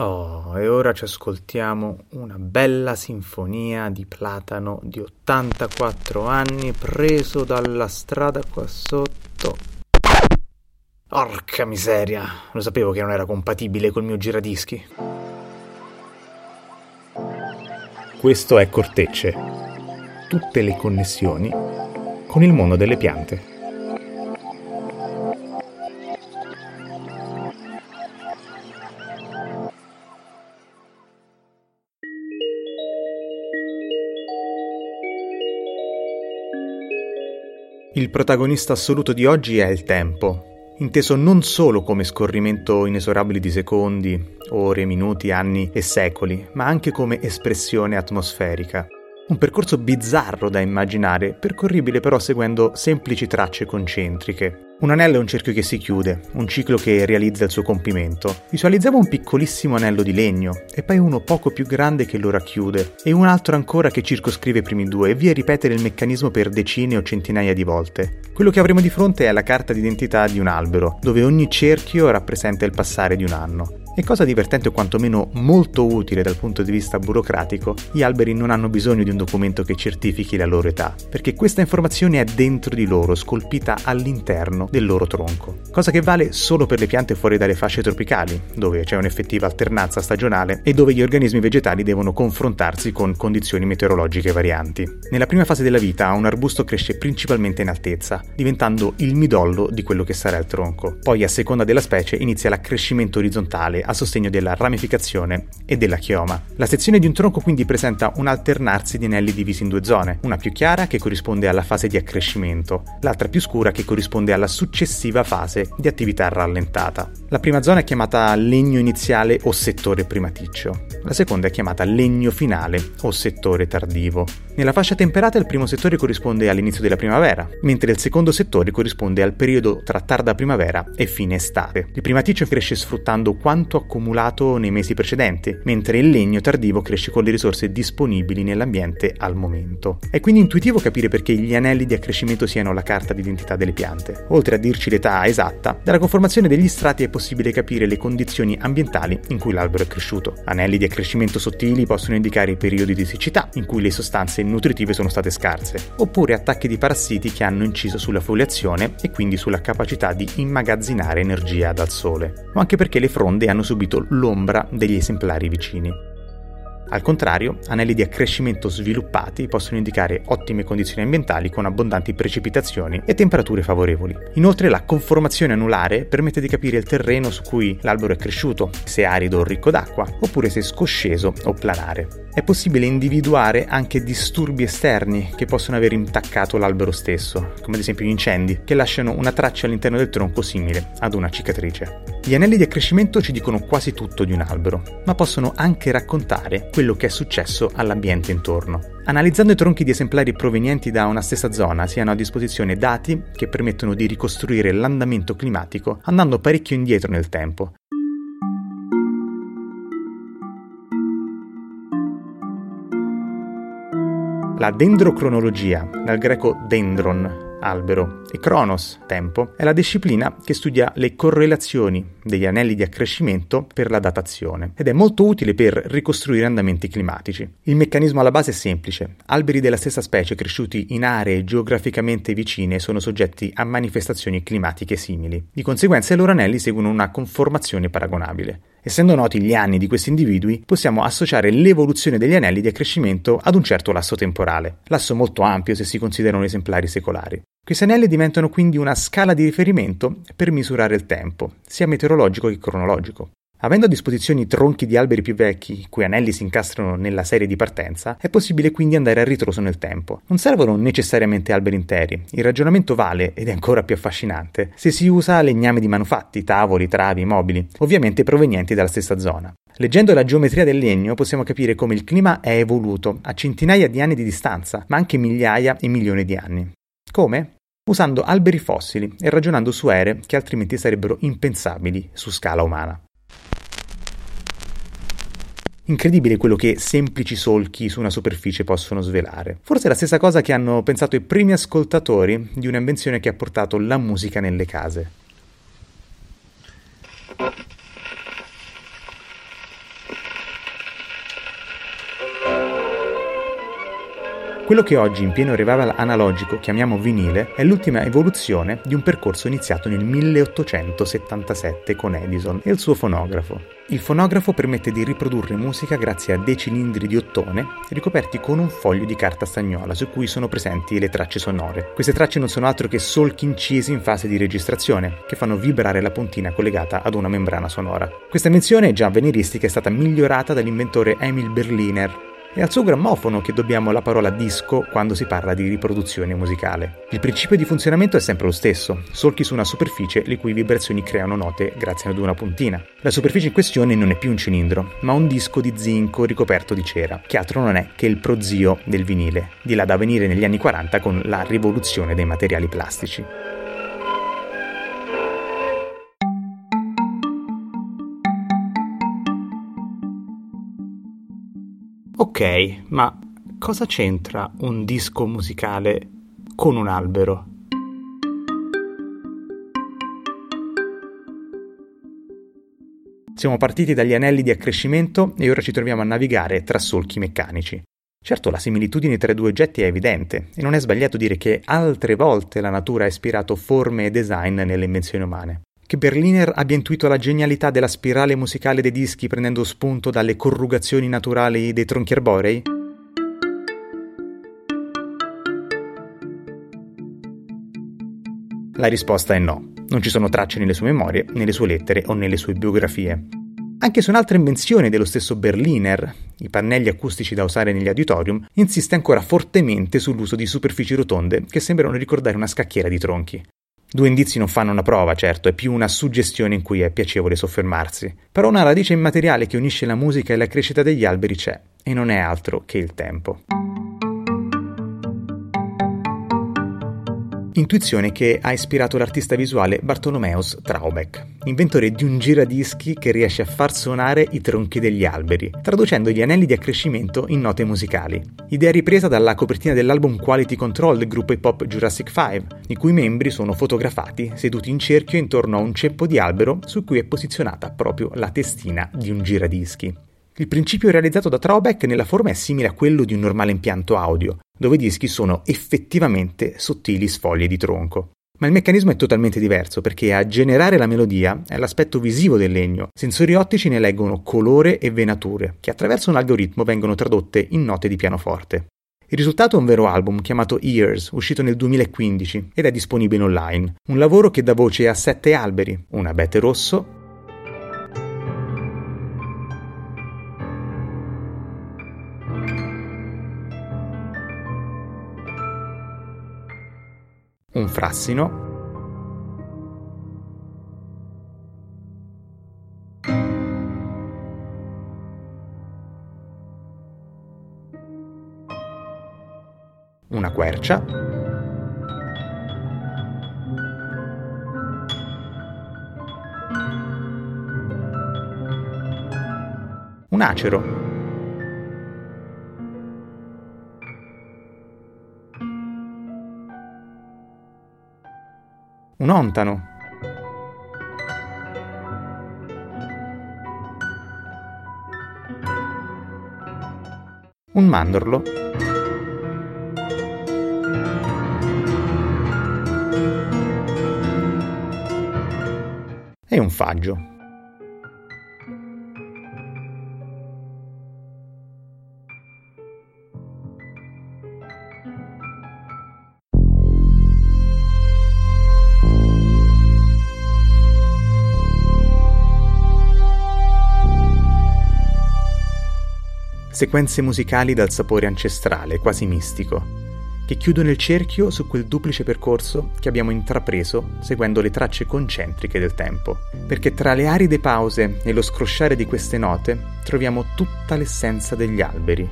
Oh, e ora ci ascoltiamo una bella sinfonia di Platano di 84 anni preso dalla strada qua sotto. Porca miseria, lo sapevo che non era compatibile col mio giradischi. Questo è Cortecce. Tutte le connessioni con il mondo delle piante. Il protagonista assoluto di oggi è il tempo, inteso non solo come scorrimento inesorabile di secondi, ore, minuti, anni e secoli, ma anche come espressione atmosferica. Un percorso bizzarro da immaginare, percorribile però seguendo semplici tracce concentriche. Un anello è un cerchio che si chiude, un ciclo che realizza il suo compimento. Visualizziamo un piccolissimo anello di legno, e poi uno poco più grande che lo racchiude, e un altro ancora che circoscrive i primi due, e via ripetere il meccanismo per decine o centinaia di volte. Quello che avremo di fronte è la carta d'identità di un albero, dove ogni cerchio rappresenta il passare di un anno. E cosa divertente o quantomeno molto utile dal punto di vista burocratico, gli alberi non hanno bisogno di un documento che certifichi la loro età, perché questa informazione è dentro di loro, scolpita all'interno del loro tronco. Cosa che vale solo per le piante fuori dalle fasce tropicali, dove c'è un'effettiva alternanza stagionale e dove gli organismi vegetali devono confrontarsi con condizioni meteorologiche varianti. Nella prima fase della vita un arbusto cresce principalmente in altezza, diventando il midollo di quello che sarà il tronco. Poi a seconda della specie inizia l'accrescimento orizzontale a sostegno della ramificazione e della chioma. La sezione di un tronco quindi presenta un alternarsi di anelli divisi in due zone, una più chiara che corrisponde alla fase di accrescimento, l'altra più scura che corrisponde alla successiva fase di attività rallentata. La prima zona è chiamata legno iniziale o settore primaticcio, la seconda è chiamata legno finale o settore tardivo. Nella fascia temperata il primo settore corrisponde all'inizio della primavera, mentre il secondo settore corrisponde al periodo tra tarda primavera e fine estate. Il primaticcio cresce sfruttando quanto accumulato nei mesi precedenti, mentre il legno tardivo cresce con le risorse disponibili nell'ambiente al momento. È quindi intuitivo capire perché gli anelli di accrescimento siano la carta d'identità delle piante. Oltre a dirci l'età esatta, dalla conformazione degli strati è possibile capire le condizioni ambientali in cui l'albero è cresciuto. Anelli di accrescimento sottili possono indicare i periodi di siccità, in cui le sostanze nutritive sono state scarse, oppure attacchi di parassiti che hanno inciso sulla foliazione e quindi sulla capacità di immagazzinare energia dal sole, o anche perché le fronde hanno subito l'ombra degli esemplari vicini. Al contrario, anelli di accrescimento sviluppati possono indicare ottime condizioni ambientali con abbondanti precipitazioni e temperature favorevoli. Inoltre la conformazione anulare permette di capire il terreno su cui l'albero è cresciuto, se arido o ricco d'acqua, oppure se scosceso o planare. È possibile individuare anche disturbi esterni che possono aver intaccato l'albero stesso, come ad esempio gli incendi, che lasciano una traccia all'interno del tronco simile ad una cicatrice. Gli anelli di accrescimento ci dicono quasi tutto di un albero, ma possono anche raccontare quello che è successo all'ambiente intorno. Analizzando i tronchi di esemplari provenienti da una stessa zona, si hanno a disposizione dati che permettono di ricostruire l'andamento climatico andando parecchio indietro nel tempo. La dendrocronologia, dal greco dendron, albero, e Kronos, tempo, è la disciplina che studia le correlazioni degli anelli di accrescimento per la datazione ed è molto utile per ricostruire andamenti climatici. Il meccanismo alla base è semplice. Alberi della stessa specie cresciuti in aree geograficamente vicine sono soggetti a manifestazioni climatiche simili. Di conseguenza i loro anelli seguono una conformazione paragonabile. Essendo noti gli anni di questi individui, possiamo associare l'evoluzione degli anelli di accrescimento ad un certo lasso temporale, lasso molto ampio se si considerano esemplari secolari. Questi anelli diventano quindi una scala di riferimento per misurare il tempo, sia meteorologico che cronologico. Avendo a disposizione i tronchi di alberi più vecchi, i cui anelli si incastrano nella serie di partenza, è possibile quindi andare a ritroso nel tempo. Non servono necessariamente alberi interi, il ragionamento vale, ed è ancora più affascinante, se si usa legname di manufatti, tavoli, travi, mobili, ovviamente provenienti dalla stessa zona. Leggendo la geometria del legno possiamo capire come il clima è evoluto a centinaia di anni di distanza, ma anche migliaia e milioni di anni. Come? Usando alberi fossili e ragionando su ere che altrimenti sarebbero impensabili su scala umana. Incredibile quello che semplici solchi su una superficie possono svelare. Forse è la stessa cosa che hanno pensato i primi ascoltatori di un'invenzione che ha portato la musica nelle case. Quello che oggi in pieno revival analogico chiamiamo vinile è l'ultima evoluzione di un percorso iniziato nel 1877 con Edison e il suo fonografo. Il fonografo permette di riprodurre musica grazie a dei cilindri di ottone ricoperti con un foglio di carta stagnola su cui sono presenti le tracce sonore. Queste tracce non sono altro che solchi incisi in fase di registrazione, che fanno vibrare la puntina collegata ad una membrana sonora. Questa invenzione già avveniristica è stata migliorata dall'inventore Emil Berliner è al suo grammofono che dobbiamo la parola disco quando si parla di riproduzione musicale. Il principio di funzionamento è sempre lo stesso, solchi su una superficie le cui vibrazioni creano note grazie ad una puntina. La superficie in questione non è più un cilindro, ma un disco di zinco ricoperto di cera, che altro non è che il prozio del vinile, di là da venire negli anni 40 con la rivoluzione dei materiali plastici. Ma cosa c'entra un disco musicale con un albero? Siamo partiti dagli anelli di accrescimento e ora ci troviamo a navigare tra solchi meccanici. Certo, la similitudine tra i due oggetti è evidente e non è sbagliato dire che altre volte la natura ha ispirato forme e design nelle invenzioni umane che Berliner abbia intuito la genialità della spirale musicale dei dischi prendendo spunto dalle corrugazioni naturali dei tronchi arborei? La risposta è no. Non ci sono tracce nelle sue memorie, nelle sue lettere o nelle sue biografie. Anche su un'altra invenzione dello stesso Berliner, i pannelli acustici da usare negli auditorium, insiste ancora fortemente sull'uso di superfici rotonde che sembrano ricordare una scacchiera di tronchi. Due indizi non fanno una prova, certo, è più una suggestione in cui è piacevole soffermarsi. Però una radice immateriale che unisce la musica e la crescita degli alberi c'è, e non è altro che il tempo. Intuizione che ha ispirato l'artista visuale Bartolomeus Traubeck, inventore di un giradischi che riesce a far suonare i tronchi degli alberi, traducendo gli anelli di accrescimento in note musicali. Idea ripresa dalla copertina dell'album Quality Control del gruppo hip hop Jurassic 5, i cui membri sono fotografati seduti in cerchio intorno a un ceppo di albero su cui è posizionata proprio la testina di un giradischi. Il principio realizzato da Traubeck nella forma è simile a quello di un normale impianto audio, dove i dischi sono effettivamente sottili sfoglie di tronco. Ma il meccanismo è totalmente diverso perché a generare la melodia è l'aspetto visivo del legno. Sensori ottici ne leggono colore e venature, che attraverso un algoritmo vengono tradotte in note di pianoforte. Il risultato è un vero album chiamato Ears, uscito nel 2015 ed è disponibile online. Un lavoro che dà voce a sette alberi, un abete rosso, un frassino, una quercia, un acero, un ontano. Un mandorlo. E un faggio. Sequenze musicali dal sapore ancestrale, quasi mistico, che chiudono il cerchio su quel duplice percorso che abbiamo intrapreso seguendo le tracce concentriche del tempo, perché tra le aride pause e lo scrosciare di queste note troviamo tutta l'essenza degli alberi,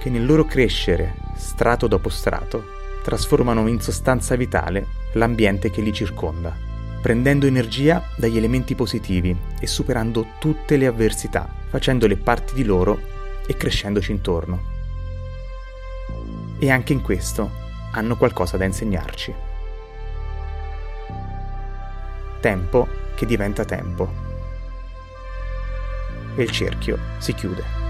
che nel loro crescere, strato dopo strato, trasformano in sostanza vitale l'ambiente che li circonda, prendendo energia dagli elementi positivi e superando tutte le avversità, facendole parti di loro e crescendoci intorno. E anche in questo hanno qualcosa da insegnarci. Tempo che diventa tempo. E il cerchio si chiude.